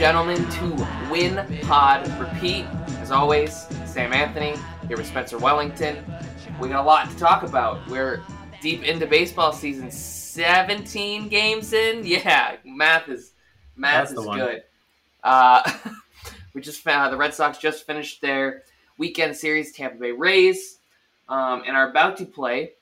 Welcome, ladies and gentlemen, to Win Pod Repeat. As always, Sam Anthony here with Spencer Wellington. We got a lot to talk about. We're deep into baseball season, 17 games in. Yeah, math is math That's is good. Uh, we just found the Red Sox just finished their weekend series, Tampa Bay Rays, um, and are about to play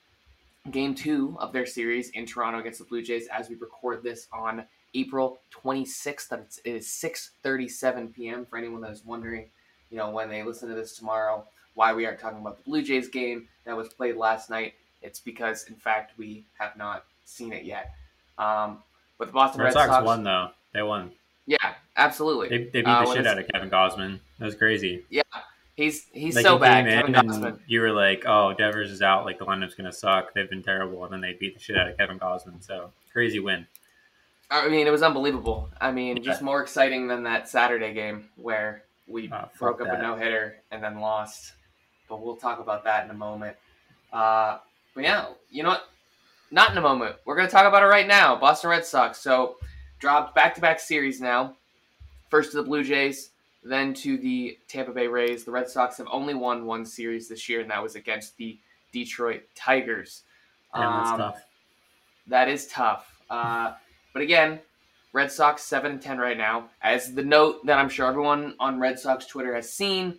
game two of their series in Toronto against the Blue Jays as we record this on April 26th. That's- It is 6:37 p.m. For anyone that is wondering, you know, when they listen to this tomorrow, why we aren't talking about the Blue Jays game that was played last night. It's because, in fact, we have not seen it yet. Um, but the Boston Red Red, Sox Sox won though. They won. Yeah, absolutely. They, they beat Uh, the when shit out of Kevin Gausman. That was crazy. Yeah, he's he's Like, so he bad, Kevin You were like, "Oh, Devers is out. Like the lineup's gonna suck. They've been terrible." And then they beat the shit out of Kevin Gausman. So crazy win. I mean, it was unbelievable. I mean, Yeah. just more exciting than that Saturday game where we Oh, broke up that. a no hitter and then lost. But we'll talk about that in a moment. Uh, but yeah, you know what? Not in a moment. We're going to talk about it right now. Boston Red Sox. So, dropped back to back series now. First to the Blue Jays, then to the Tampa Bay Rays. The Red Sox have only won one series this year, and that was against the Detroit Tigers. Damn, that's Um, tough. that is tough. Uh, but again, Red Sox seven and ten right now. As the note that I'm sure everyone on Red Sox Twitter has seen,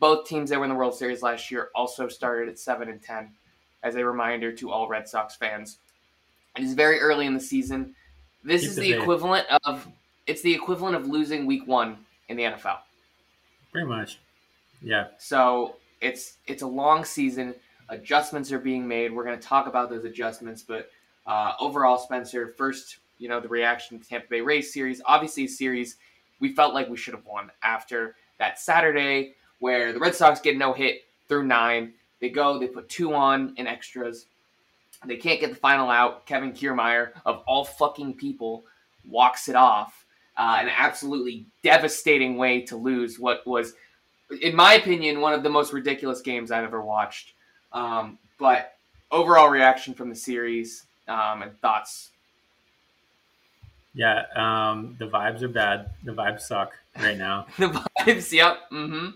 both teams that were in the World Series last year also started at seven and ten. As a reminder to all Red Sox fans, it is very early in the season. This Keep is the the equivalent of it's the equivalent of losing Week One in the NFL. Pretty much. Yeah. So it's it's a long season. Adjustments are being made. We're going to talk about those adjustments, but uh, overall, Spencer, first, you know, the reaction to Tampa Bay Rays series. Obviously, a series we felt like we should have won after that Saturday where the Red Sox get no hit through nine. They go, they put two on in extras. They can't get the final out. Kevin Kiermaier, of all fucking people, walks it off. Uh, an absolutely devastating way to lose what was in my opinion, one of the most ridiculous games I've ever watched. Um, but overall reaction from the series um, and thoughts. Yeah. Um, the vibes are bad. The vibes suck right now. The vibes, yep. Mm-hmm.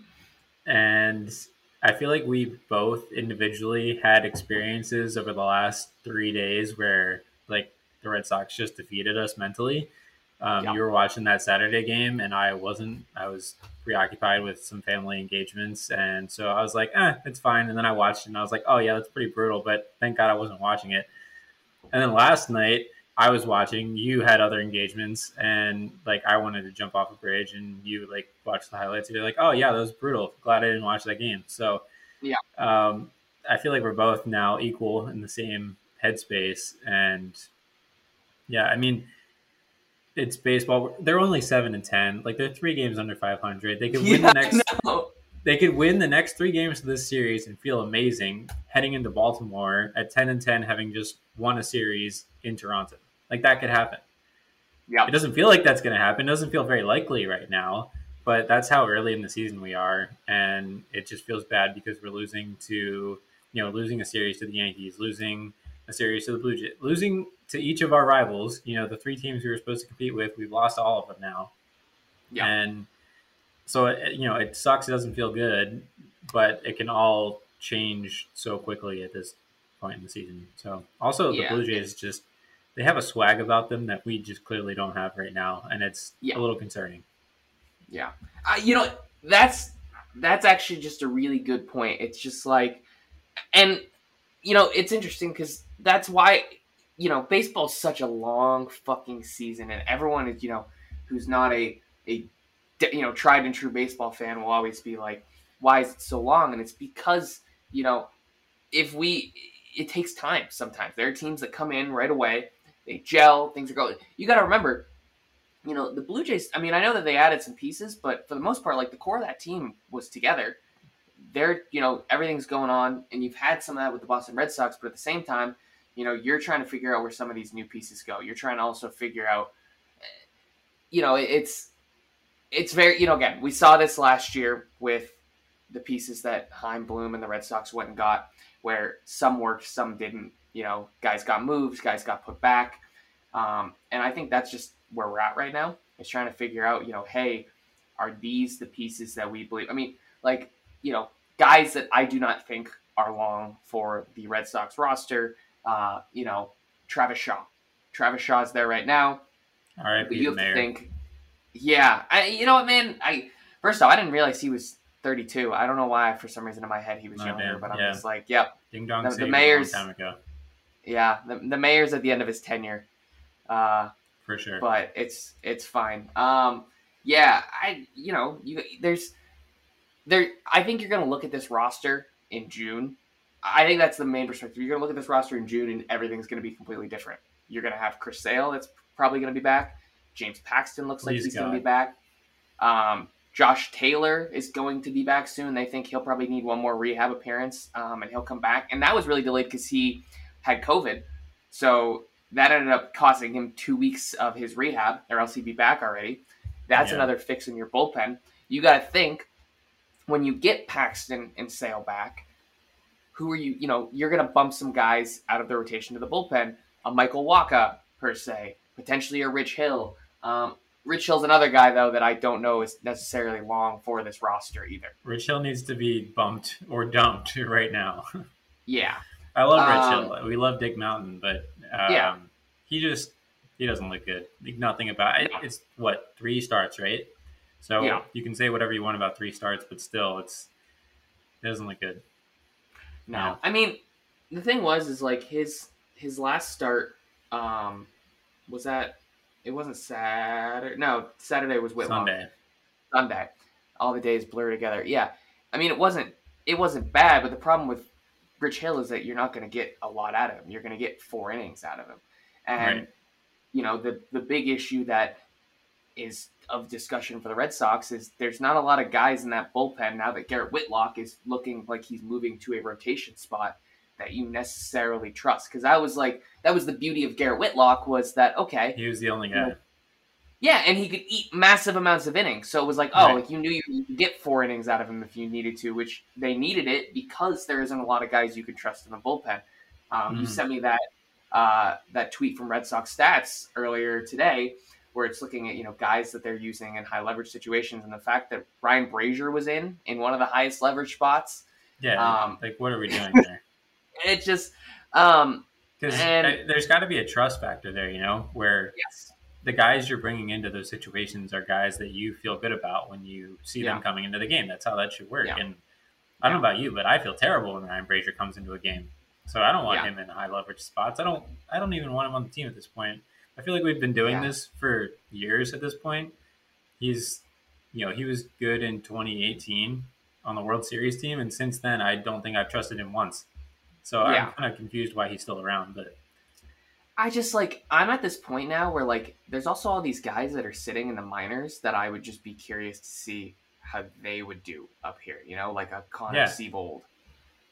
and I feel like we both individually had experiences over the last three days where like the Red Sox just defeated us mentally. Um, Yeah. You were watching that Saturday game, and I wasn't. I was preoccupied with some family engagements, and so I was like, "eh, it's fine." And then I watched it, and I was like, "Oh yeah, that's pretty brutal." But thank God I wasn't watching it. And then last night, I was watching. You had other engagements, and like I wanted to jump off a bridge, and you like watched the highlights. And you're like, "Oh yeah, that was brutal." Glad I didn't watch that game. So Yeah. um, I feel like we're both now equal in the same headspace, and yeah, I mean, it's baseball. They're only seven and ten. Like they're three games under five hundred. They could win Yeah, the next. no. They could win the next three games of this series and feel amazing heading into Baltimore at ten and ten, having just won a series in Toronto. Like that could happen. Yeah. It doesn't feel like that's going to happen. It doesn't feel very likely right now, but that's how early in the season we are, and it just feels bad because we're losing to, you know, losing a series to the Yankees, losing a series to the Blue Jays, losing to each of our rivals. You know, the three teams we were supposed to compete with, we've lost all of them now. Yeah. And so, it, you know, it sucks. It doesn't feel good, but it can all change so quickly at this point in the season. So, also the Yeah. Blue Jays just they have a swag about them that we just clearly don't have right now, and it's Yeah. a little concerning. Yeah, uh, you know that's that's actually just a really good point. It's just like, and you know it's interesting because that's why you know baseball's such a long fucking season, and everyone is you know who's not a a you know tried and true baseball fan will always be like, why is it so long? And it's because you know if we it takes time sometimes. There are teams that come in right away, they gel, things are going. You got to remember you know, the Blue Jays, I mean, I know that they added some pieces, but for the most part, like the core of that team was together. They're, you know, everything's going on, and you've had some of that with the Boston Red Sox, but at the same time, you know, you're trying to figure out where some of these new pieces go. You're trying to also figure out, you know, it's, it's very, you know, again, we saw this last year with the pieces that Chaim Bloom and the Red Sox went and got, where some worked, some didn't. You know, guys got moved, guys got put back. Um, and I think that's just where we're at right now. Is trying to figure out, you know, hey, are these the pieces that we believe? I mean, like, you know, guys that I do not think are long for the Red Sox roster. Uh, you know, Travis Shaw. Travis Shaw's there right now. All right, But you have to think, yeah, I, you know what, man? I first off, I didn't realize he was 32. I don't know why, for some reason in my head he was Oh, younger, damn, but I'm yeah. just like, yep, Ding Dong the- the Mayor's- time ago yeah. The, the mayor's at the end of his tenure, uh, for sure. but it's it's fine. Um, yeah, I you know you there's there. I think you're gonna look at this roster in June. I think that's the main perspective. You're gonna look at this roster in June, and everything's gonna be completely different. You're gonna have Chris Sale, that's probably gonna be back. James Paxton looks like Please he's gonna be back. Um, Josh Taylor is going to be back soon. They think he'll probably need one more rehab appearance, um, and he'll come back. And that was really delayed because he had COVID, so that ended up costing him two weeks of his rehab, or else he'd be back already. That's Yeah. another fix in your bullpen. You got to think when you get Paxton and Sale back, who are you? You know, you're going to bump some guys out of the rotation to the bullpen. A Michael Wacha, per se, potentially a Rich Hill. Um, Rich Hill's another guy though that I don't know is necessarily long for this roster either. Rich Hill needs to be bumped or dumped right now. Yeah, I love Rich Um, Hill. We love Dick Mountain, but um, Yeah. he just he doesn't look good. Like, nothing about it. It's what three starts, right? So Yeah. you can say whatever you want about three starts, but still, it's it doesn't look good. No, Yeah. I mean, the thing was is like his his last start um was that it wasn't Saturday. No, Saturday was Whitlock. Sunday. Sunday. All the days blur together. Yeah, I mean it wasn't it wasn't bad, but the problem with Rich Hill is that you're not going to get a lot out of him. You're going to get four innings out of him, and Right. you know the the big issue that is of discussion for the Red Sox is there's not a lot of guys in that bullpen now that Garrett Whitlock is looking like he's moving to a rotation spot that you necessarily trust. Because I was like, that was the beauty of Garrett Whitlock was that okay, He was the only guy. Yeah, and he could eat massive amounts of innings. So it was like, oh, Right. like you knew you could get four innings out of him if you needed to, which they needed it because there isn't a lot of guys you could trust in the bullpen. Um, You Mhm. sent me that uh, that tweet from Red Sox Stats earlier today, where it's looking at you know guys that they're using in high leverage situations, and the fact that Ryan Brasier was in in one of the highest leverage spots. Yeah. Um, like what are we doing there? It just, um, Because there's got to be a trust factor there, you know, where yes, the guys you're bringing into those situations are guys that you feel good about when you see them coming into the game. That's how that should work. Yeah. And I don't know about you, but I feel terrible when Ryan Brasier comes into a game. So I don't want Yeah. him in high leverage spots. I don't. I don't even want him on the team at this point. I feel like we've been doing Yeah. this for years at this point. He's, you know, he was good in 2018 on the World Series team, and since then, I don't think I've trusted him once. So Yeah. I'm kind of confused why he's still around. But I just like I'm at this point now where like there's also all these guys that are sitting in the minors that I would just be curious to see how they would do up here. You know, like a Connor Yeah. Seabold.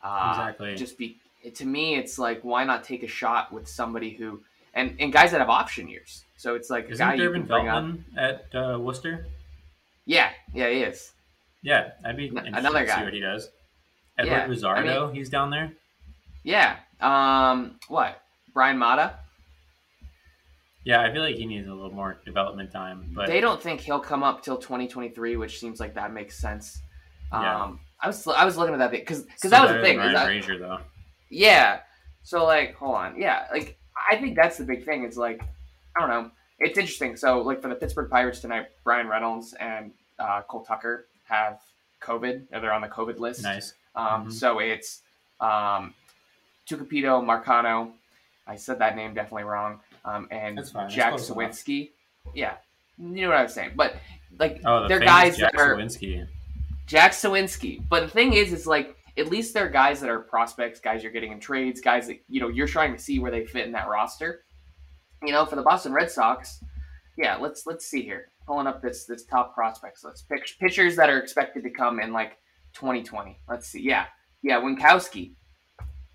Uh, Exactly. Just be to me, it's like why not take a shot with somebody who and and guys that have option years. So it's like a isn't guy Durbin can bring up. Feltman at uh, Worcester? Yeah, yeah, he is. Yeah, I'd be N- another to see what he does. Edward Yeah, I Rosario, he's down there. Yeah. Um. What? Bryan Mata. Yeah, I feel like he needs a little more development time. But they don't think he'll come up till 2023, which seems like that makes sense. Yeah. Um, I was I was looking at that because because that was the thing. Ryan I- Brasier, though. yeah. So like, hold on. Yeah, like I think that's the big thing. It's like I don't know. It's interesting. So like for the Pittsburgh Pirates tonight, Bryan Reynolds and uh, Cole Tucker have COVID. They're on the COVID list. Nice. Um, Mhm. So it's um, Tucupita Marcano. I said that name definitely wrong. Um, and That's fine. That's Jack close. Suwinski. Yeah, you know what I was saying. But like Oh, the they're guys Jack that are Suwinski. Jack Suwinski. But the thing is, is like at least they're guys that are prospects, guys you're getting in trades, guys that you know you're trying to see where they fit in that roster. You know, for the Boston Red Sox, yeah. Let's let's see here. Pulling up this this top prospects. Let's pick pitchers that are expected to come in like 2020. Let's see. Yeah, yeah. Winckowski.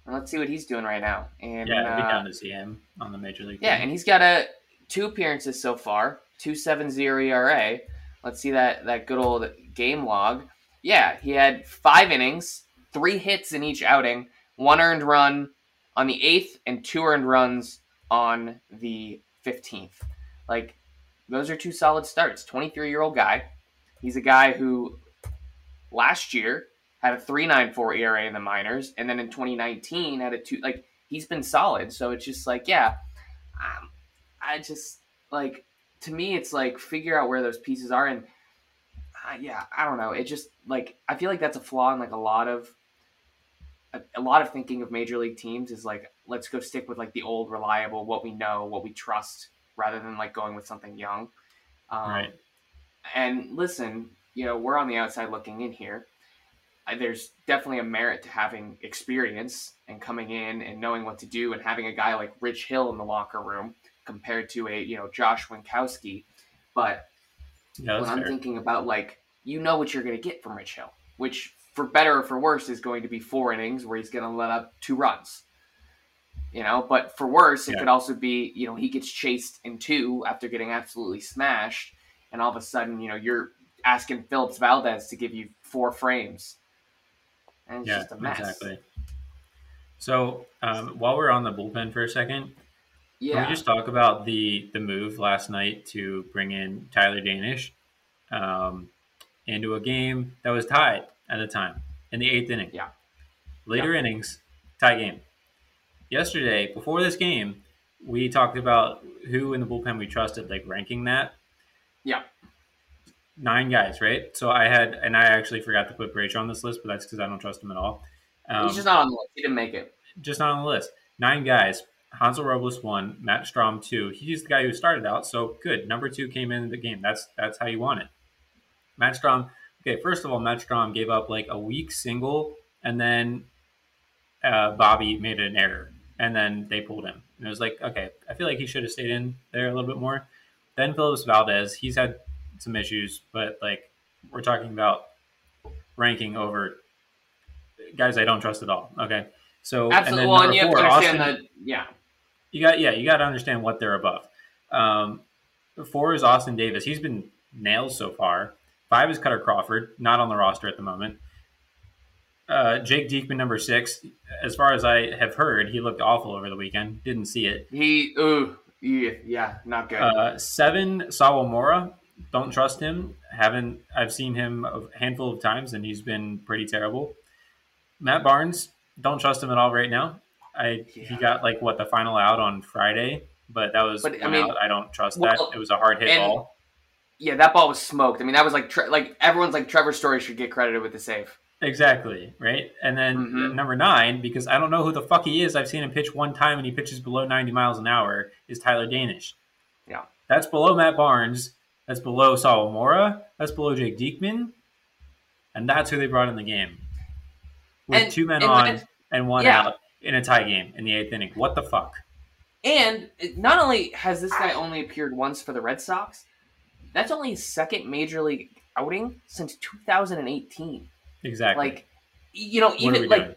And let's see what he's doing right now. And Yeah, I'd be uh, down to see him on the major league. yeah, team. and he's got a two appearances so far, two seven zero ERA. Let's see that that good old game log. Yeah, he had five innings, three hits in each outing, one earned run on the eighth, and two earned runs on the fifteenth. Like those are two solid starts. 23 year old guy. He's a guy who last year had a 3.94 ERA in the minors, and then in 2019 had a two. Like he's been solid. So it's just like, yeah, um, I just like to me, it's like figure out where those pieces are, and uh, yeah, I don't know. It just like I feel like that's a flaw in like a lot of a, a lot of thinking of major league teams is like let's go stick with like the old reliable, what we know, what we trust, rather than like going with something young. Um, Right. And listen, you know, we're on the outside looking in here. There's definitely a merit to having experience and coming in and knowing what to do and having a guy like Rich Hill in the locker room compared to a, you know, Josh Winckowski. But Yeah, when I'm fair. thinking about like you know what you're going to get from Rich Hill, which for better or for worse is going to be four innings where he's going to let up two runs. You know, but for worse, it Yeah. could also be you know he gets chased in two after getting absolutely smashed, and all of a sudden you know you're asking Phillips Valdez to give you four frames, and it's yeah, just a mess. exactly. So um, while we're on the bullpen for a second, yeah. Can we just talk about the the move last night to bring in Tyler Danish um, into a game that was tied at the time in the eighth inning? Yeah. Later innings, tie game. Yesterday, before this game, we talked about who in the bullpen we trusted, like ranking that. Yeah. Nine guys, right? So I had, and I actually forgot to put Brasier on this list, but that's because I don't trust him at all. Um, he's just not on the list. He didn't make it. just not on the list. Nine guys. Hansel Robles one, Matt Strahm two. He's the guy who started out, so good. Number two came in the game. That's that's how you want it. Matt Strahm. Okay, first of all, Matt Strahm gave up like a weak single, and then uh, Bobby made an error, and then they pulled him. And it was like, okay, I feel like he should have stayed in there a little bit more. Then Phillips Valdez, he's had some issues, but like we're talking about ranking over guys I don't trust at all. Okay, so Absolutely. and Well, then and you have number to four, understand Austin, that. Yeah, you got yeah, you got to understand what they're above. Um, four is Austin Davis. He's been nails so far. Five is Kutter Crawford, not on the roster at the moment. Uh, Jake Diekman, number six. As far as I have heard, he looked awful over the weekend. Didn't see it. he. Ooh, yeah, yeah not good. Uh, seven, Sawamura. Don't trust him. Haven't I've seen him a handful of times and he's been pretty terrible. Matt Barnes. Don't trust him at all right now. I he got like what the final out on Friday, but that was But, I mean, out. I don't trust well, that. It was a hard hit and- ball. yeah, that ball was smoked. I mean, that was like Tre- like everyone's like Trevor Story should get credited with the save. Exactly right. And then Mhm. number nine, because I don't know who the fuck he is. I've seen him pitch one time and he pitches below ninety miles an hour. Is Tyler Danish? Yeah. that's below Matt Barnes. That's below Sawamura. That's below Jake Diekman, and that's who they brought in the game with And- two men and on when- and one yeah. out in a tie game in the eighth inning. What the fuck? And not only has this guy only appeared once for the Red Sox, that's only his second major league outing since 2018. Exactly. Like, you know, even like doing?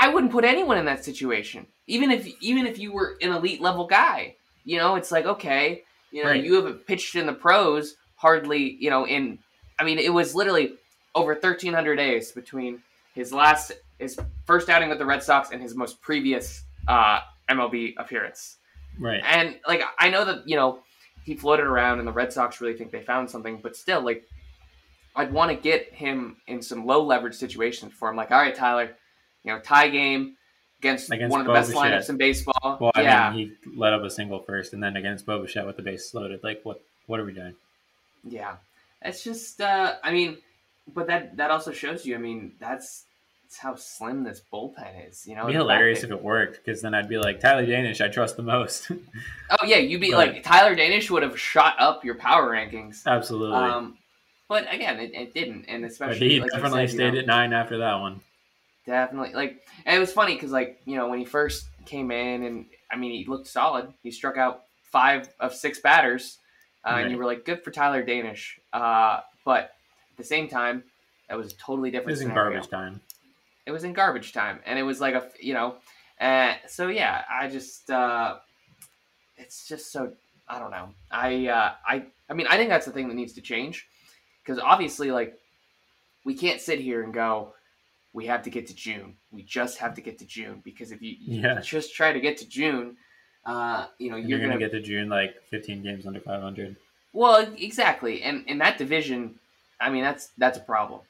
I wouldn't put anyone in that situation. Even if even if you were an elite level guy, you know, it's like okay, you know, Right. you haven't pitched in the pros hardly, you know, in I mean, it was literally over 1300 days between his last his first outing with the Red Sox and his most previous uh, MLB appearance. Right. And like I know that you know he floated around, and the Red Sox really think they found something, but still, like I'd want to get him in some low leverage situations for him. Like, all right, Tyler, you know, tie game against, Against one of the best lineups in baseball. Well, I yeah, mean, he let up a single first, and then against Bo Bichette with the base loaded. Like, what? What are we doing? yeah. It's just, uh, I mean, but that that also shows you. I mean, that's that's how slim this bullpen is. You know, It'd be hilarious if it worked, because then I'd be like Tyler Danish. I trust the most. oh yeah, you'd be But- like Tyler Danish would have shot up your power rankings. Absolutely. Um, but again, it, it didn't, and but especially he like definitely said, you stayed know, at nine after that one. Definitely, like, and it was funny because, like, you know, when he first came in, and I mean, he looked solid. He struck out five of six batters, uh, and you were like, good for Tyler Danish. Uh, but at the same time, that was a totally It different. was in garbage time. It was in garbage time, and it was like a, you know, uh, so yeah, I just, uh, it's just so, I don't know. I, uh, I, I mean, I think that's the thing that needs to change, because obviously, like, we can't sit here and go, we have to get to June. We just have to get to June because if you, you just try to get to June, Uh, you know, you're, you're gonna, gonna get to June like 15 games under 500. well, exactly, and in that division, I mean, that's that's a problem.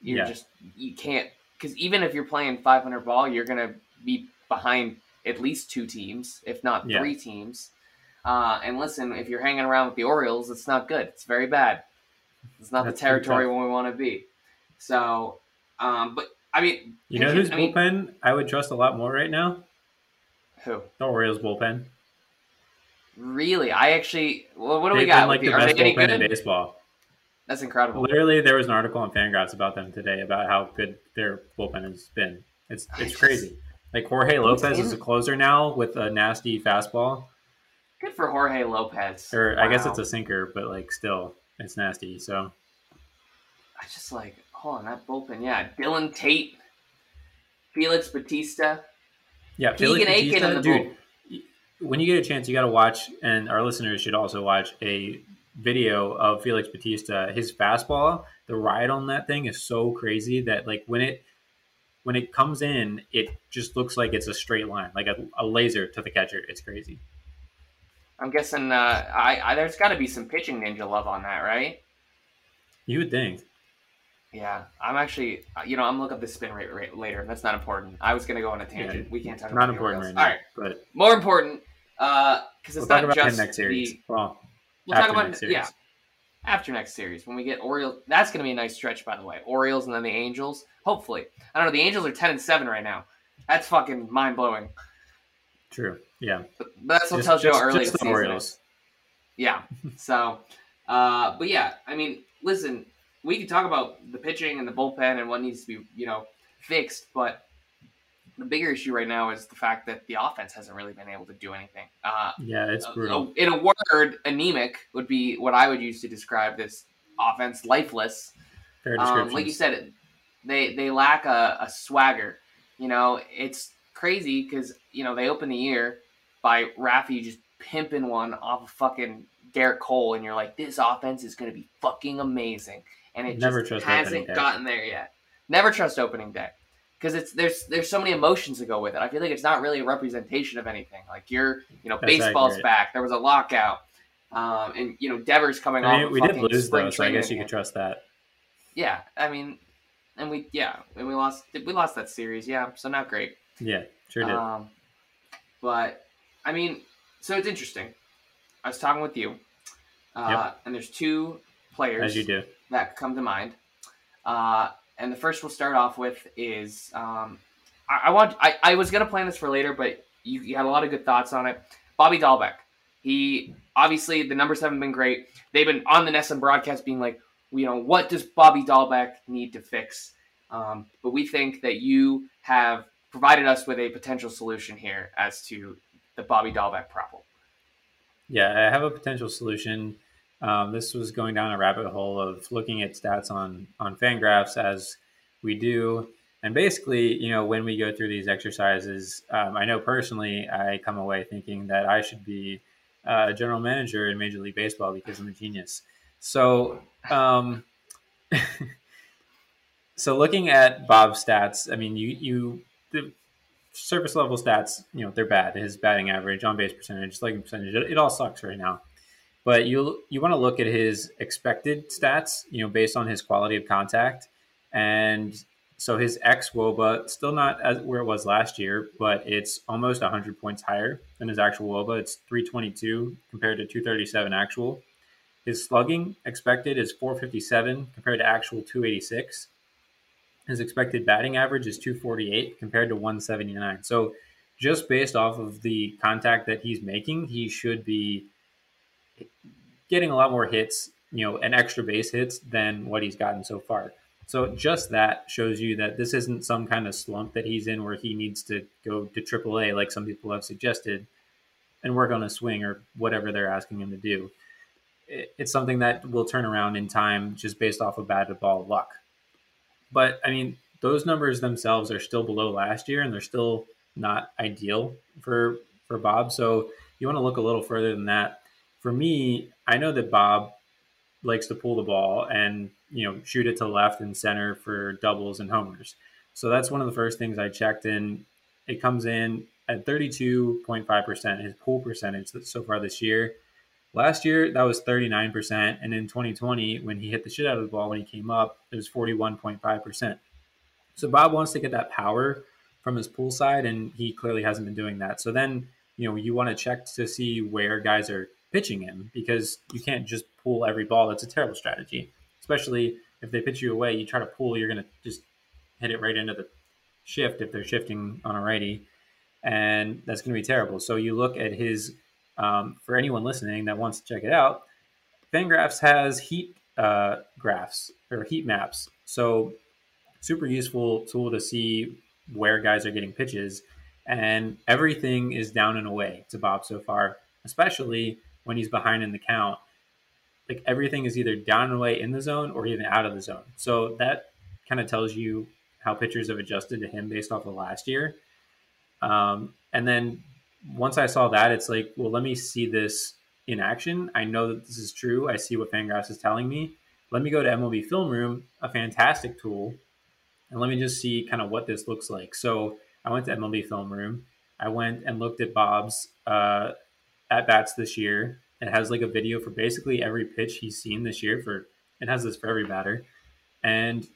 You're Yeah. just you can't because even if you're playing 500 ball, you're gonna be behind at least two teams, if not Yeah. three teams. Uh, and listen, if you're hanging around with the Orioles, it's not good. It's very bad. It's not That's the territory where we want to be. So, um, but I mean, You know whose I mean- bullpen I would trust a lot more right now? who? The Orioles bullpen. Really? I actually. Well, what do we They've got? been like the Are best bullpen in baseball. That's incredible. Literally, there was an article on Fangraphs about them today about how good their bullpen has been. It's it's crazy. Like Jorge Lopez is a closer now with a nasty fastball, Good for Jorge Lopez. or I guess it's a sinker, but like still, it's nasty. So I just like hold on that bullpen. Yeah, Dylan Tate, Felix Bautista. yeah, Keegan Felix Akin in the dude. When you get a chance, you got to watch, and our listeners should also watch a video of Felix Bautista. His fastball, the ride on that thing is so crazy that like when it when it comes in, it just looks like it's a straight line, like a, a laser to the catcher. It's crazy. I'm guessing. Uh, I, I there's got to be some pitching ninja love on that, right? You would think. Yeah, I'm actually. uh, You know, I'm looking up the spin rate, rate later. That's not important. I was gonna go on a tangent. Yeah, we can't talk Not about the important right now, All right, but more important. Because it's we'll not talk about just next series. the. well, We'll talk about next series. yeah after next series when we get Orioles. That's going to be a nice stretch, by the way. Orioles and then the Angels. Hopefully, I don't know. The Angels are ten and seven right now. That's fucking mind blowing. True. Yeah. But that's what Just- tells you how early the the season Orioles. is. Yeah. So, uh, but yeah, I mean, listen, we can talk about the pitching and the bullpen and what needs to be, you know, fixed, but the bigger issue right now is the fact that the offense hasn't really been able to do anything. Uh, Yeah, it's brutal. in a word, anemic would be what I would use to describe this offense. Lifeless. Fair Um, description. like you said, they they lack a, a swagger. You know, it's crazy because you know they open the year by Rafi just pimping one off of fucking Gerrit Cole, and you're like, this offense is going to be fucking amazing, and it Never just hasn't gotten there yet. Never trust opening day because it's there's there's so many emotions to go with it. I feel like it's not really a representation of anything. Like you're, you know, That's baseball's accurate. back. There was a lockout. Um, and you know Devers coming I mean, of we did lose though, so I guess you could trust that. Yeah, I mean, and we yeah, and we lost we lost that series. Yeah, so not great. Yeah, sure did. Um, but I mean, so it's interesting. I was talking with you, uh, and there's two players As you do. that come to mind. Uh, and the first we'll start off with is um, I, I want I, I was gonna plan this for later, but you, you had a lot of good thoughts on it. Bobby Dalbec. He obviously the numbers haven't been great. They've been on the NESN broadcast being like, you know, what does Bobby Dalbec need to fix? Um, but we think that you have provided us with a potential solution here as to the Bobby Dalbec problem. Yeah, I have a potential solution. Um, this was going down a rabbit hole of looking at stats on on Fangraphs as we do, and basically, you know, when we go through these exercises, um, I know personally, I come away thinking that I should be uh, a general manager in Major League Baseball because I'm a genius. So, um, so looking at Bob's stats, I mean, you you the surface level stats, you know, they're bad. His batting average, on base percentage, slugging percentage, it, it all sucks right now. But you you want to look at his expected stats, you know, based on his quality of contact, and so his xwOBA still not as where it was last year, but it's almost 100 points higher than his actual wOBA. It's 322 compared to 237 actual. His slugging expected is 457 compared to actual 286. His expected batting average is 248 compared to 179. So just based off of the contact that he's making, he should be getting a lot more hits, you know, and extra base hits than what he's gotten so far. So just that shows you that this isn't some kind of slump that he's in where he needs to go to AAA like some people have suggested and work on a swing or whatever they're asking him to do. It's something that will turn around in time just based off of bad ball luck. But I mean, those numbers themselves are still below last year and they're still not ideal for for Bob. So you want to look a little further than that. For me, I know that Bob likes to pull the ball and you know shoot it to left and center for doubles and homers. So that's one of the first things I checked in. It comes in at 32.5%, his pull percentage so far this year. Last year, that was 39%. And in 2020, when he hit the shit out of the ball when he came up, it was 41.5%. So Bob wants to get that power from his pull side, and he clearly hasn't been doing that. So then, you know, you want to check to see where guys are pitching him because you can't just pull every ball. That's a terrible strategy, especially if they pitch you away. You try to pull, you're going to just hit it right into the shift if they're shifting on a righty, and that's going to be terrible. So you look at his. Um, for anyone listening that wants to check it out, Fangraphs has heat uh, graphs or heat maps. So super useful tool to see where guys are getting pitches, and everything is down and away to Bob so far, especially when he's behind in the count. Like everything is either down and away in the zone or even out of the zone. So that kind of tells you how pitchers have adjusted to him based off of last year. Um, and then once I saw that, it's like, well, let me see this in action. I know that this is true. I see what Fangraphs is telling me. Let me go to MLB Film Room, a fantastic tool, and let me just see kind of what this looks like. So I went to MLB Film Room. I went and looked at Bob's uh, at bats this year. It has like a video for basically every pitch he's seen this year. For it has this for every batter, and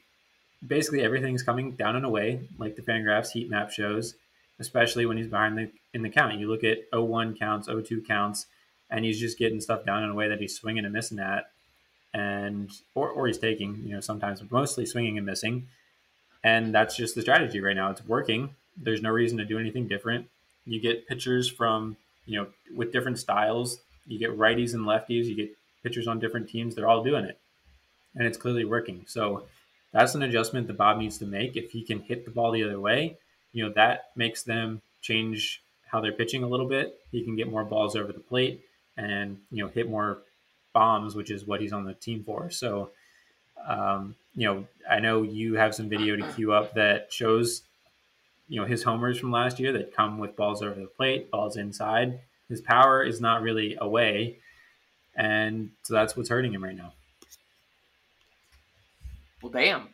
basically everything's coming down and away, like the Fangraphs heat map shows. Especially when he's behind the in the count, you look at 0-1 counts, 0-2 counts, and he's just getting stuff down in a way that he's swinging and missing at, and or or he's taking, you know, sometimes, but mostly swinging and missing. And that's just the strategy right now. It's working. There's no reason to do anything different. You get pitchers from, you know, with different styles. You get righties and lefties. You get pitchers on different teams. They're all doing it. And it's clearly working. So that's an adjustment that Bob needs to make. If he can hit the ball the other way, you know, that makes them change how they're pitching a little bit. He can get more balls over the plate and, you know, hit more bombs, which is what he's on the team for. So, um, you know, I know you have some video to queue up that shows, you know, his homers from last year that come with balls over the plate, balls inside. His power is not really away, and so that's what's hurting him right now. Well, damn.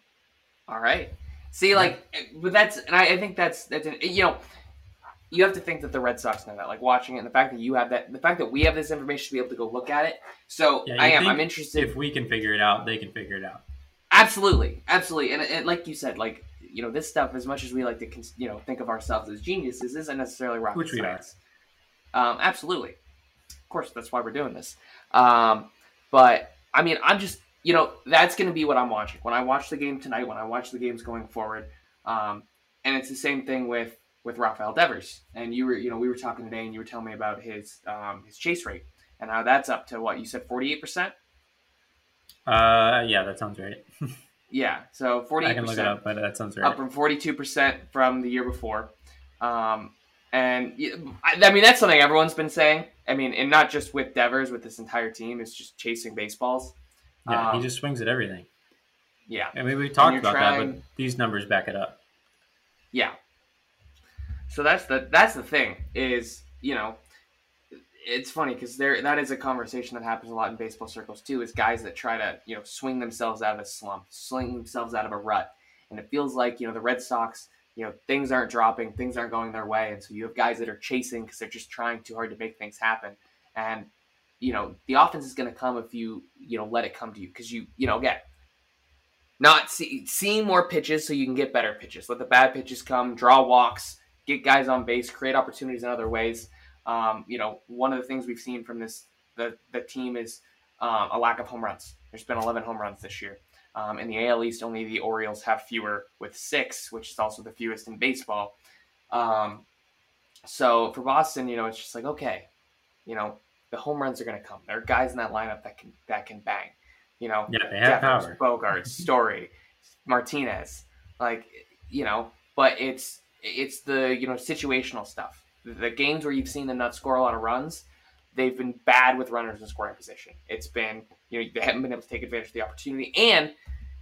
All right. See, like, but that's, and I, I think that's that's an, you know, you have to think that the Red Sox know that. Like watching it, and the fact that you have that, the fact that we have this information to be able to go look at it. So Yeah, I am. I'm interested. If we can figure it out, they can figure it out. Absolutely, absolutely, and, and like you said, like you know, this stuff. As much as we like to, cons- you know, think of ourselves as geniuses, isn't necessarily rocket Which we are. science. Um, absolutely, of course, that's why we're doing this. Um, but I mean, I'm just, you know, that's going to be what I'm watching when I watch the game tonight. When I watch the games going forward, um, and it's the same thing with with Rafael Devers. And you were, you know, we were talking today, and you were telling me about his um, his chase rate and how that's up to what you said, 48 percent. Uh, yeah, that sounds right. Yeah, so 48 I can look it percent. up, but that sounds right. up from 42% from the year before. Um, and I mean, that's something everyone's been saying. I mean, and not just with Devers, with this entire team, is just chasing baseballs. Yeah, he um, just swings at everything. Yeah, I mean, we talked about that, but these numbers back it up. yeah. So that's the that's the thing is you know, it's funny because there that is a conversation that happens a lot in baseball circles too. Is guys that try to you know swing themselves out of a slump, swing themselves out of a rut, and it feels like you know the Red Sox. You know things aren't dropping, things aren't going their way, and so you have guys that are chasing because they're just trying too hard to make things happen. And you know the offense is going to come if you you know let it come to you because you you know again not see, seeing more pitches so you can get better pitches. Let the bad pitches come, draw walks, get guys on base, create opportunities in other ways. Um, you know, one of the things we've seen from this the the team is um, a lack of home runs. There's been 11 home runs this year. Um, in the AL East, only the Orioles have fewer with six, which is also the fewest in baseball. Um, so for Boston, you know, it's just like okay, you know, the home runs are going to come. There are guys in that lineup that can that can bang. You know, Yeah, they have power. Bogaerts, Story, Martinez, like you know, but it's it's the you know situational stuff. The, the games where you've seen them not score a lot of runs, they've been bad with runners in scoring position. It's been you know they haven't been able to take advantage of the opportunity, and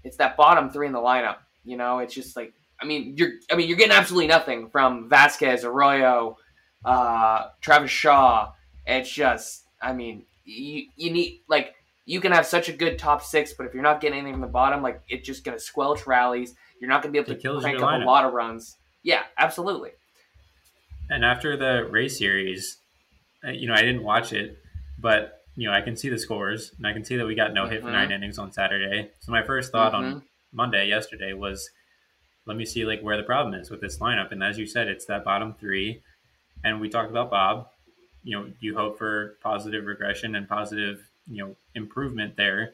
it's that bottom three in the lineup. You know, it's just like I mean you're I mean you're getting absolutely nothing from Vazquez, Arroyo, uh, Travis Shaw. It's just I mean you you need like you can have such a good top six, but if you're not getting anything from the bottom, like it's just going to squelch rallies. You're not going to be able to crank up a lot of runs. Yeah, absolutely. And after the race series, uh, you know, I didn't watch it, but you know, I can see the scores and I can see that we got no mm-hmm. hit for nine mm-hmm. innings on Saturday. So my first thought mm-hmm. on Monday yesterday was, let me see like where the problem is with this lineup. And as you said, it's that bottom three. And we talked about Bob. You know, you hope for positive regression and positive, you know, improvement there.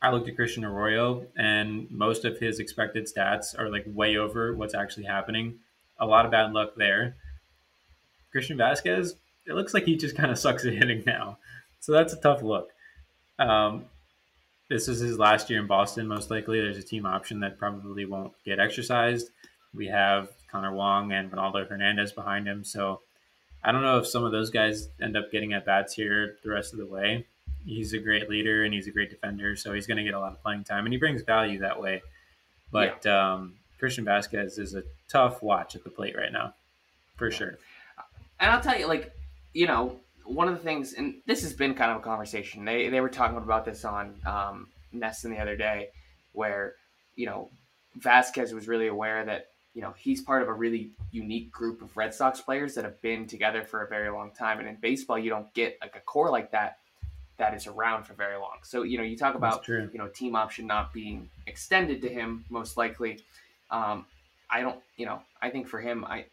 I looked at Christian Arroyo, and most of his expected stats are like way over what's actually happening. A lot of bad luck there. Christian Vazquez, it looks like he just kind of sucks at hitting now. So that's a tough look. Um, this is his last year in Boston, most likely. There's a team option that probably won't get exercised. We have Connor Wong and Ronaldo Hernandez behind him. So I don't know if some of those guys end up getting at bats here the rest of the way. He's a great leader and he's a great defender, so he's going to get a lot of playing time and he brings value that way. But yeah. um, Christian Vazquez is a tough watch at the plate right now, for sure. And I'll tell you, like, you know, one of the things, and this has been kind of a conversation. They they were talking about this on um, NESN the other day, where you know Vazquez was really aware that you know he's part of a really unique group of Red Sox players that have been together for a very long time. And in baseball, you don't get like a core like that that is around for very long. So you know you talk about you know team option not being extended to him most likely. Um, I don't you know I think for him I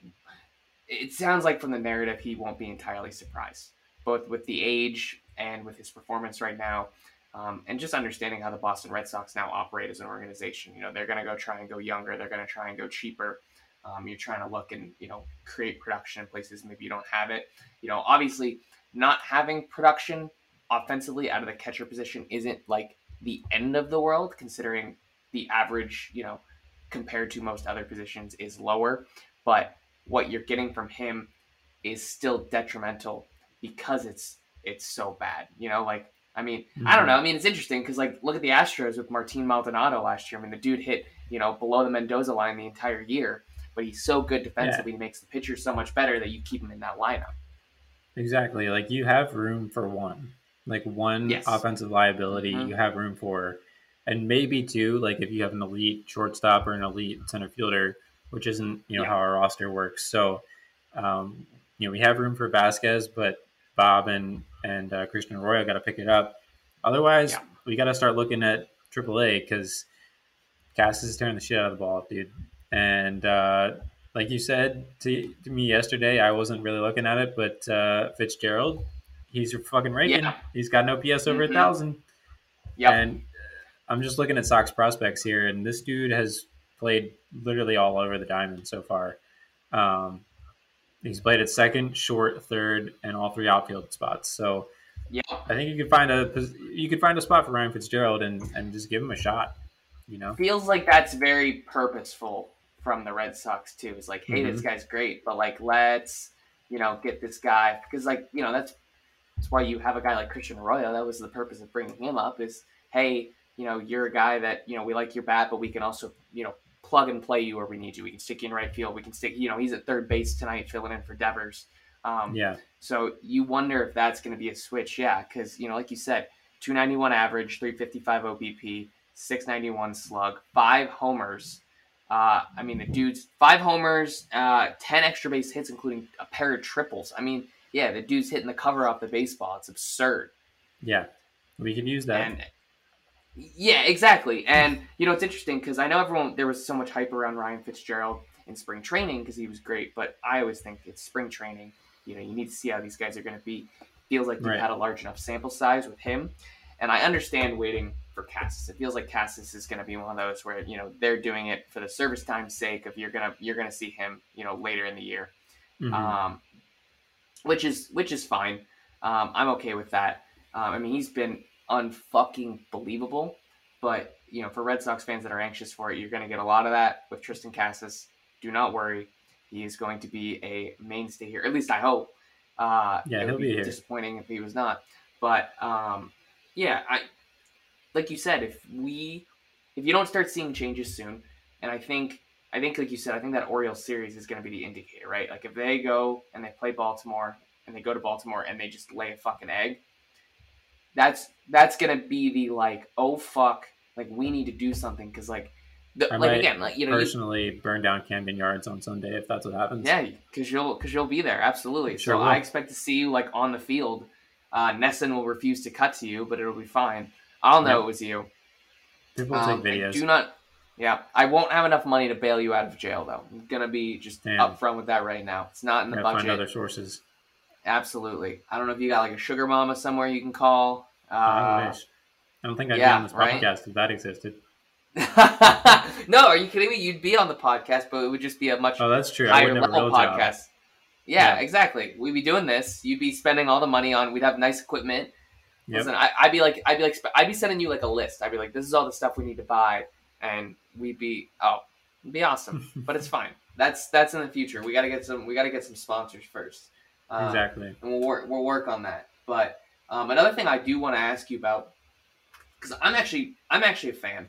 it sounds like from the narrative he won't be entirely surprised both with the age and with his performance right now. Um, and just understanding how the Boston Red Sox now operate as an organization. You know, they're going to go try and go younger. They're going to try and go cheaper. Um, you're trying to look and you know create production in places maybe you don't have it. You know, obviously, not having production offensively out of the catcher position isn't like the end of the world, considering the average, you know, compared to most other positions is lower. But what you're getting from him is still detrimental because it's it's so bad. You know, like I mean, mm-hmm. I don't know. I mean, it's interesting because like look at the Astros with Martin Maldonado last year. I mean, the dude hit you know below the Mendoza line the entire year, but he's so good defensively. Yeah. He makes the pitcher so much better that you keep him in that lineup. Exactly. Like you have room for one, like one yes. offensive liability. Mm-hmm. You have room for, and maybe two. Like if you have an elite shortstop or an elite center fielder, which isn't you know yeah. how our roster works. So, um, you know, we have room for Vazquez, but Bob and and uh, Christian Arroyo got to pick it up. Otherwise, yeah. we got to start looking at AAA because Casas is tearing the shit out of the ball, dude. And uh, like you said to, to, me yesterday, I wasn't really looking at it, but uh, Fitzgerald, he's fucking raking. Yeah. He's got no PS over mm-hmm. a thousand. Yeah. And I'm just looking at Sox prospects here, and this dude has played literally all over the diamond so far. Um, He's played at second, short, third, and all three outfield spots. So yeah, I think you could find a you could find a spot for Ryan Fitzgerald and and just give him a shot. You know, feels like that's very purposeful from the Red Sox too. It's like, hey, mm-hmm. this guy's great, but like let's you know get this guy because like you know that's that's why you have a guy like Christian Arroyo. That was the purpose of bringing him up. Is hey, you know, you're a guy that you know we like your bat, but we can also you know plug and play you where we need you. We can stick you in right field. We can stick, you know, he's at third base tonight filling in for Devers. Um, yeah. So you wonder if that's going to be a switch. Yeah. Cause, you know, like you said, 291 average, 355 OBP, 691 slug, five homers. Uh, I mean, the dude's five homers, uh, 10 extra base hits, including a pair of triples. I mean, yeah, the dude's hitting the cover off the baseball. It's absurd. Yeah. We can use that. And, yeah, exactly. And you know, it's interesting because I know everyone there was so much hype around Ryan Fitzgerald in spring training because he was great, but I always think it's spring training. You know, you need to see how these guys are going to be. Feels like you've right. had a large enough sample size with him, and I understand waiting for Casas. It feels like Casas is going to be one of those where you know they're doing it for the service time sake of you're gonna you're gonna see him you know later in the year, mm-hmm. um, which is which is fine. Um, I'm okay with that. Um, I mean, he's been unfucking believable. But you know, for Red Sox fans that are anxious for it, you're going to get a lot of that with Triston Casas. Do not worry, he is going to be a mainstay here. At least I hope. Uh, yeah, he'll be, be. Disappointing if he was not. But um, yeah, I like you said, if we if you don't start seeing changes soon, and I think I think like you said, I think that Orioles series is going to be the indicator, right? Like if they go and they play Baltimore and they go to Baltimore and they just lay a fucking egg, that's that's gonna be the like oh fuck like we need to do something because like The- like might again, like you know, you, Personally, burn down Camden Yards on Sunday if that's what happens. yeah, because you'll because you'll be there absolutely. Sure so will. I expect to see you like on the field. Uh, NESN will refuse to cut to you, but it'll be fine. I'll know it was you. People Um, take I videos. do not. Yeah, I won't have enough money to bail you out of jail though. I'm gonna be just Damn. upfront with that right now. It's not in the budget. find other sources. Absolutely. I don't know if you got like a sugar mama somewhere you can call. Uh, I wish. I don't think I'd yeah, be on this right? podcast if that existed. no, are you kidding me? You'd be on the podcast, but it would just be a much Oh, that's true. I higher level podcast. Yeah, Yeah. exactly. We'd be doing this. You'd be spending all the money on. We'd have nice equipment. Yep. Listen, I, I'd be like, I'd be like, I'd be sending you like a list. I'd be like, this is all the stuff we need to buy, and we'd be, oh, it'd be awesome. but it's fine. That's that's in the future. We gotta get some. We gotta get some sponsors first. Uh, exactly. and we'll work we'll work on that. But um, another thing I do want to ask you about because I'm actually I'm actually a fan,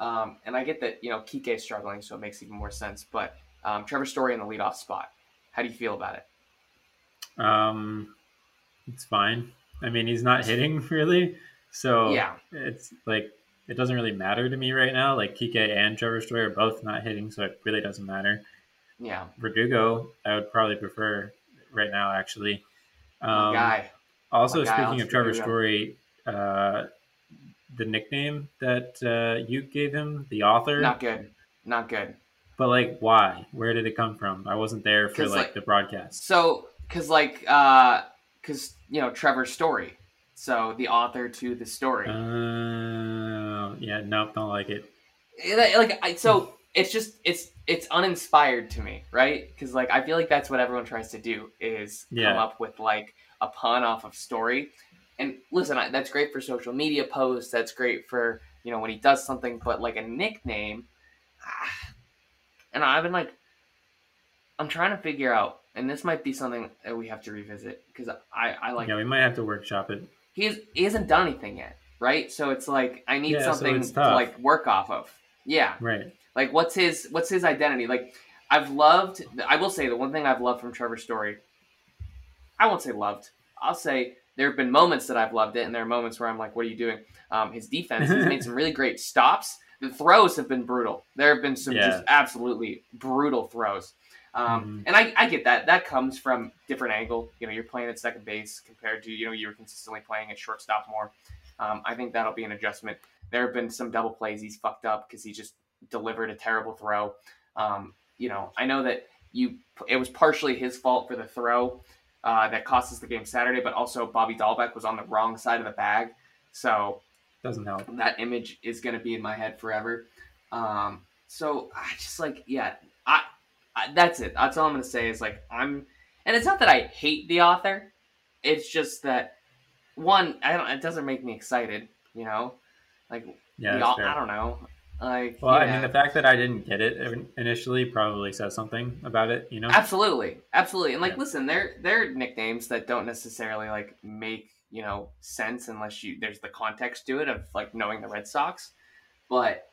um, and I get that you know Kike is struggling, so it makes even more sense. But um, Trevor Story in the leadoff spot, how do you feel about it? Um, it's fine. I mean, he's not hitting really, so Yeah, it's like it doesn't really matter to me right now. Like Kike and Trevor Story are both not hitting, so it really doesn't matter. yeah, Verdugo, I would probably prefer right now, actually. Um, guy. Also, guy, speaking of Trevor Story, uh, the nickname that uh, you gave him, the author, Not good, not good. but like, why? Where did it come from? I wasn't there for like, like- the broadcast. So because like because you know Trevor Story, so the author to the story. Oh, yeah, nope, don't like it. It- like I, so it's just it's it's uninspired to me right? Because like i feel like that's what everyone tries to do is come up with like a pun off of story. And listen I, that's great for social media posts that's great for you know when he does something but like a nickname ah, and i've been like i'm trying to figure out and this might be something that we have to revisit because i i like yeah, we might have to workshop it. he's he hasn't done anything yet right? So it's like i need Yeah, something it's to like work off of. Yeah. Right. Like what's his what's his identity? Like I've loved I will say the one thing I've loved from Trevor Story I won't say loved. I'll say there have been moments that I've loved it and there are moments where I'm like, what are you doing? Um, his defense, he's made some really great stops. The throws have been brutal. There have been some Yeah. just absolutely brutal throws. Um, Mhm. And I, I get that. That comes from different angle. You know, you're playing at second base compared to, you know, you were consistently playing at shortstop more. Um, I think that'll be an adjustment. There have been some double plays he's fucked up because he just delivered a terrible throw. Um, you know, I know that you it was partially his fault for the throw uh, that cost us the game Saturday, but also Bobby Dalbec was on the wrong side of the bag, so Doesn't help. that image is going to be in my head forever. Um, so I just like yeah, I, I that's it. That's all I'm going to say is like I'm, and it's not that I hate the author, it's just that one, I don't. It doesn't make me excited, you know, like Yeah, the that's au- fair. I don't know, like Well, I mean, the fact that I didn't get it initially probably says something about it. You know. Absolutely, absolutely, and like, Yeah. listen, they're they're nicknames that don't necessarily like make you know sense unless you there's the context to it of like knowing the Red Sox. But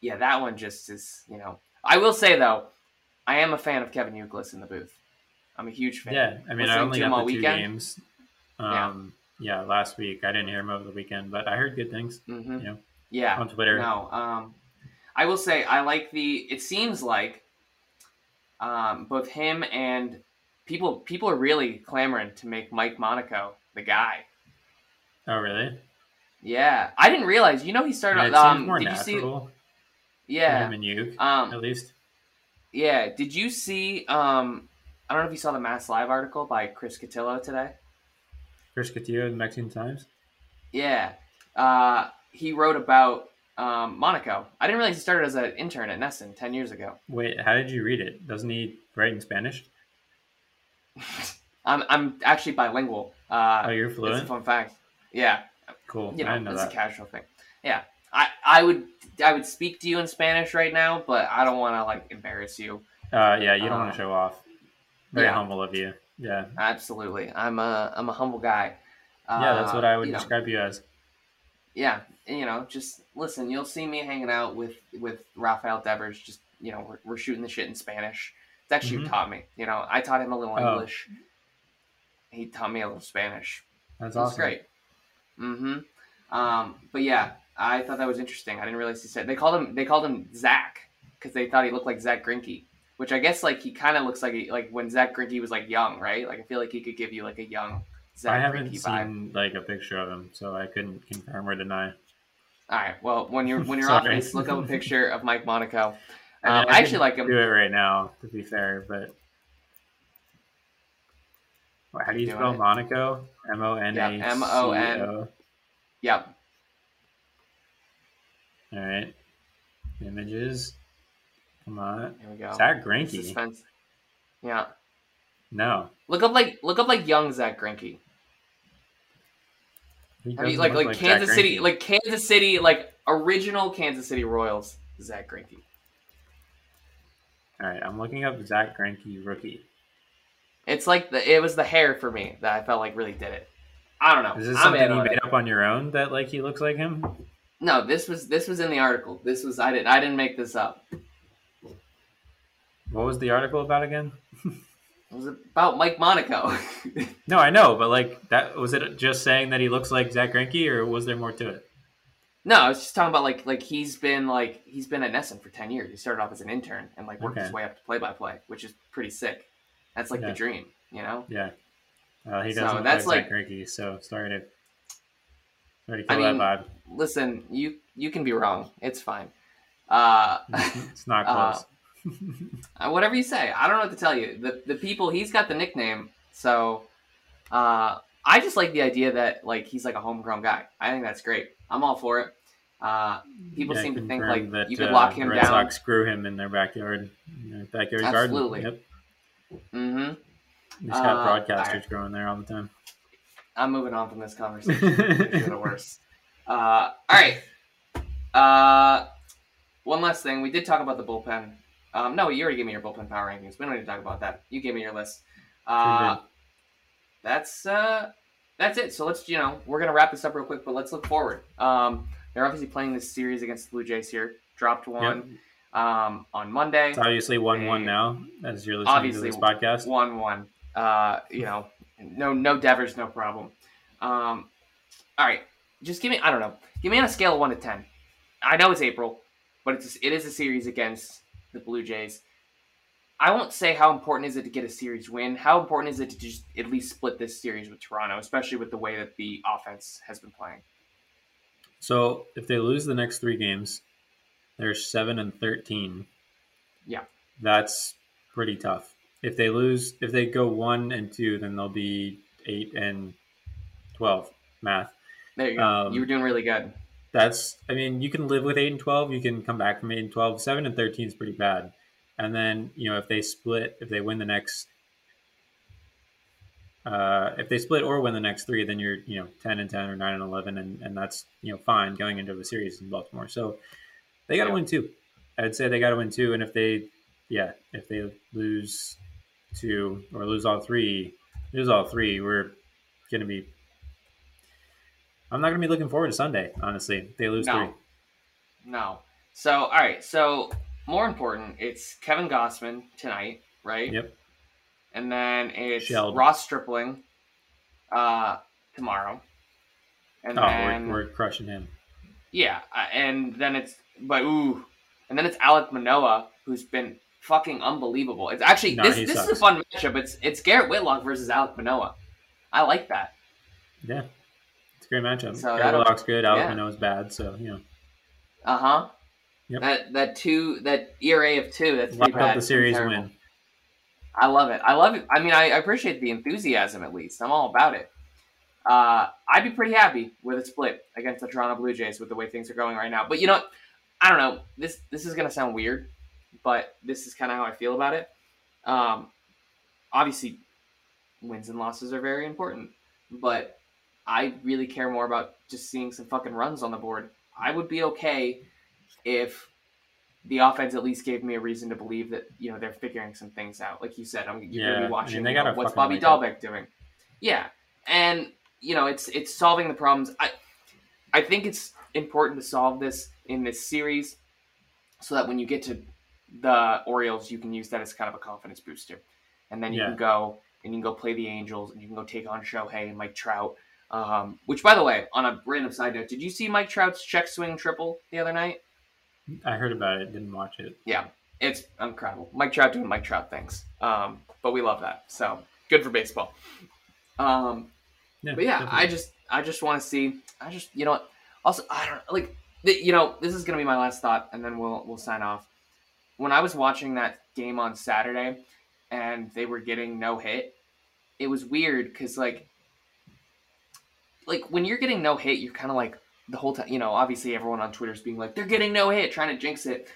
yeah, that one just is you know. I will say though, I am a fan of Kevin Youkilis in the booth. I'm a huge fan. Yeah, I mean, I Listening only to got the two weekend? games. Yeah. Um, yeah. last week I didn't hear him over the weekend, but I heard good things hmm Yeah. Yeah. on Twitter. No, um, I will say I like the. It seems like um, both him and people people are really clamoring to make Mike Monaco the guy. Oh, really? Yeah, I didn't realize. You know, he started. Yeah, it um, did you see? natural. Yeah, him and you, um, at least. yeah. Did you see? Um, I don't know if you saw the Mass Live article by Chris Cotillo today. Chris Cotillo, the Mexican Times. Yeah, uh, he wrote about um, Monaco. I didn't realize he started as an intern at NESN ten years ago. Wait, how did you read it? Doesn't he write in Spanish? I'm I'm actually bilingual. Uh, Oh, you're It's a fluent. fun fact. Yeah, Cool. you I know, didn't know it's a casual thing. Yeah, I, I would I would speak to you in Spanish right now, but I don't want to like embarrass you. Uh, yeah, you don't Uh, want to show off. Very yeah. humble of you. Yeah. Absolutely, I'm a I'm a humble guy. Yeah, that's what I would Uh, you know, describe you as. Yeah, you know, just listen. You'll see me hanging out with with Rafael Devers. Just you know, we're, we're shooting the shit in Spanish. It's actually who Mhm. taught me. You know, I taught him a little Oh. English. He taught me a little Spanish. That's awesome. great. Mm-hmm. Um, but yeah, I thought that was interesting. I didn't realize he said they called him they called him Zach because they thought he looked like Zack Greinke, which I guess like he kind of looks like he, like when Zack Greinke was like young, right? Like I feel like he could give you like a young Zach I haven't Greinke seen vibe. like a picture of him, so I couldn't confirm or deny. All right. Well, when you're when you're on Sorry. face, look up a picture of Mike Monaco. I, mean, Um, I I actually like him. Do it right now, to be fair, but Wait, how do you Doing spell it. Monaco? M O N A. C O. Yep. All right. Images. Come on. Here we go. Zack Greinke. Suspense. Yeah. No. Look up like look up like young Zack Greinke. I mean, doesn't like like, Kansas City, Greinke. like Kansas City, like original Kansas City Royals. Zack Greinke. All right, I'm looking up Zack Greinke rookie. It's like the it was the hair for me that I felt like really did it. I don't know. Is this I'm something you made it. up on your own that like he looks like him? No, this was this was in the article. This was I didn't I didn't make this up. What was the article about again? It was about Mike Monaco. No, I know, but like that was it just saying that he looks like Zack Greinke, or was there more to it? no, I was just talking about like like he's been like he's been at NESN for ten years. He started off as an intern and like worked Okay. his way up to play by play, which is pretty sick. That's like Yeah. the dream, you know. Yeah. Uh, he doesn't look that's like Zach like- so sorry to sorry to I kill mean, that Listen, you you can be wrong. It's fine. Uh. It's not Uh, close. Uh, whatever you say. I don't know what to tell you. The the people he's got the nickname, so uh, I just like the idea that like he's like a homegrown guy. I think that's great. I'm all for it. Uh, people Yeah, seem to think like that, you could uh, lock him Red down. Sox screw him in their backyard, in their backyard Absolutely. garden. Yep. hmm He's got Uh, broadcasters alright. growing there all the time. I'm moving on from this conversation. You're the worst. Uh, all right. Uh, one last thing. We did talk about the bullpen. Um, no, you already gave me your bullpen power rankings. We don't need to talk about that. You gave me your list. Uh, that's uh, that's it. So let's you know we're gonna wrap this up real quick, but let's look forward. Um, they're obviously playing this series against the Blue Jays here. Dropped Yep. one um, on Monday. It's obviously one one now as you're listening Obviously, to this podcast. One one. Uh, you know, no no Devers, no problem. Um, all right, just give me. I don't know. Give me on a scale of one to ten. I know it's April, but it's it is a series against the Blue Jays. I won't say how important is it to get a series win. How important is it to just at least split this series with Toronto, especially with the way that the offense has been playing. So if they lose the next three games, they're seven and thirteen. Yeah. That's pretty tough. If they lose if they go one and two, then they'll be eight and twelve. Math. There you go. Um, you were doing really good. That's I mean, you can live with eight and twelve, you can come back from eight and 12. Seven and thirteen is pretty bad. And then, you know, if they split, if they win the next uh, if they split or win the next three, then you're you know ten and ten or nine and eleven, and, and that's you know fine going into the series in Baltimore. So they got to Yeah. win two. I'd say they got to win two, and if they yeah if they lose two or lose all three, lose all three, we're gonna be. I'm not gonna be looking forward to Sunday. Honestly, they lose No. three. No. So, all right. So, more important, it's Kevin Gausman tonight, right? Yep. And then it's Shelled. Ross Stripling uh, tomorrow. And Oh, then, we're, we're crushing him. yeah. uh, And then it's, but ooh. And then it's Alek Manoah, who's been fucking unbelievable. It's actually, No, this, this is a fun matchup. It's, it's Garrett Whitlock versus Alek Manoah. I like that. Yeah, it's a great matchup. So that'll- good. Alek yeah. Manoah's bad. So you know, Uh huh. Yep. That that two that ERA of two. That's pretty lock bad. the series win. I love it. I love it. I mean, I I appreciate the enthusiasm at least. I'm all about it. Uh, I'd be pretty happy with a split against the Toronto Blue Jays with the way things are going right now. But you know. I don't know. This this is gonna sound weird, but this is kind of how I feel about it. Um, obviously, wins and losses are very important, but I really care more about just seeing some fucking runs on the board. I would be okay if the offense at least gave me a reason to believe that you know they're figuring some things out. Like you said, I'm you're Yeah, gonna be watching. mean, they you know, gotta what's Bobby. Dalbec doing? Yeah, and you know it's it's solving the problems. I I think it's important to solve this in this series so that when you get to the Orioles, you can use that as kind of a confidence booster, and then you Yeah. can go and you can go play the Angels, and you can go take on Shohei and Mike Trout. Um, which, by the way, on a random side note, did you see Mike Trout's check swing triple the other night? I heard about it, didn't watch it. Yeah, it's incredible. Mike Trout doing Mike Trout things. Um, but we love that. So good for baseball. Um, Yeah, but yeah, definitely. I just I just want to see. I just you know what. Also, I don't like. The, you know, this is gonna be my last thought, and then we'll we'll sign off. When I was watching that game on Saturday, and they were getting no hit, it was weird because like, like when you're getting no hit, you're kind of like the whole time. You know, obviously everyone on Twitter's being like, they're getting no hit, trying to jinx it.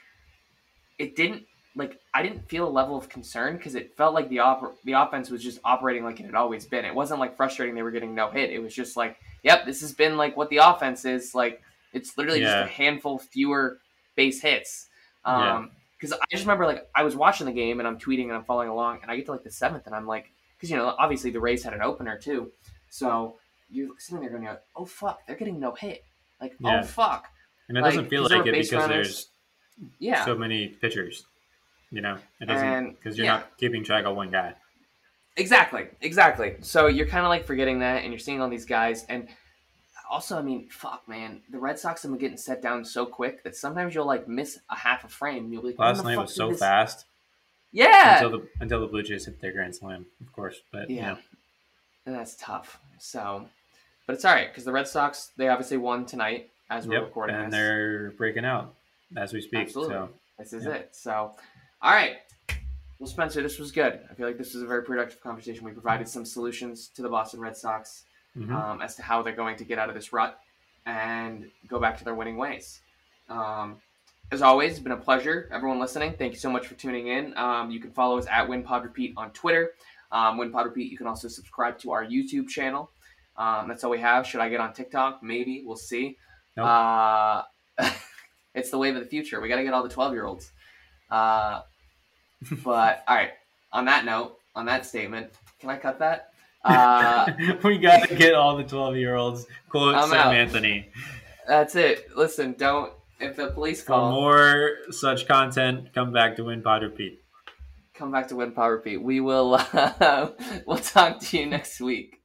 It didn't like I didn't feel a level of concern because it felt like the oper- the offense was just operating like it had always been. It wasn't like frustrating they were getting no hit. It was just like, yep, this has been like what the offense is like. It's literally Yeah. just a handful fewer base hits. Um, because I just remember like I was watching the game and I'm tweeting and I'm following along and I get to like the seventh and I'm like, because you know obviously the Rays had an opener too, so you're sitting there going, oh fuck, they're getting no hit. Like oh, Yeah. oh fuck, and it like, doesn't feel like it because runners. there's yeah. so many pitchers. You know, it doesn't because you're yeah. not keeping track of one guy. Exactly, exactly. So you're kind of like forgetting that, and you're seeing all these guys, and also, I mean, fuck, man, the Red Sox have been getting set down so quick that sometimes you'll like miss a half a frame. You'll be like, Last night was so this- fast Yeah, until the until the Blue Jays hit their grand slam, of course. But yeah, yeah, and that's tough. So, but it's all right because the Red Sox they obviously won tonight as we're yep, recording and this. they're breaking out as we speak. Absolutely. So This is Yeah. it. So, all right. Well, Spencer, this was good. I feel like this was a very productive conversation. We provided some solutions to the Boston Red Sox. mhm. um, as to how they're going to get out of this rut and go back to their winning ways. Um, as always, it's been a pleasure. Everyone listening, thank you so much for tuning in. Um, you can follow us at WinPodRepeat on Twitter. Um, WinPodRepeat, you can also subscribe to our YouTube channel. Um, that's all we have. Should I get on TikTok? Maybe. We'll see. Nope. Uh, it's the wave of the future. We got to get all the 12 year olds. Uh, but, all right. On that note, on that statement, can I cut that? Uh, we got to get all the twelve year olds. Quote I'm Sam out. Anthony. That's it. Listen, don't. If the police For call, more such content, come back to Win Pod Repeat. come back to Win Power Repeat. We will. Uh, we'll talk to you next week.